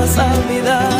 vas a olvidar.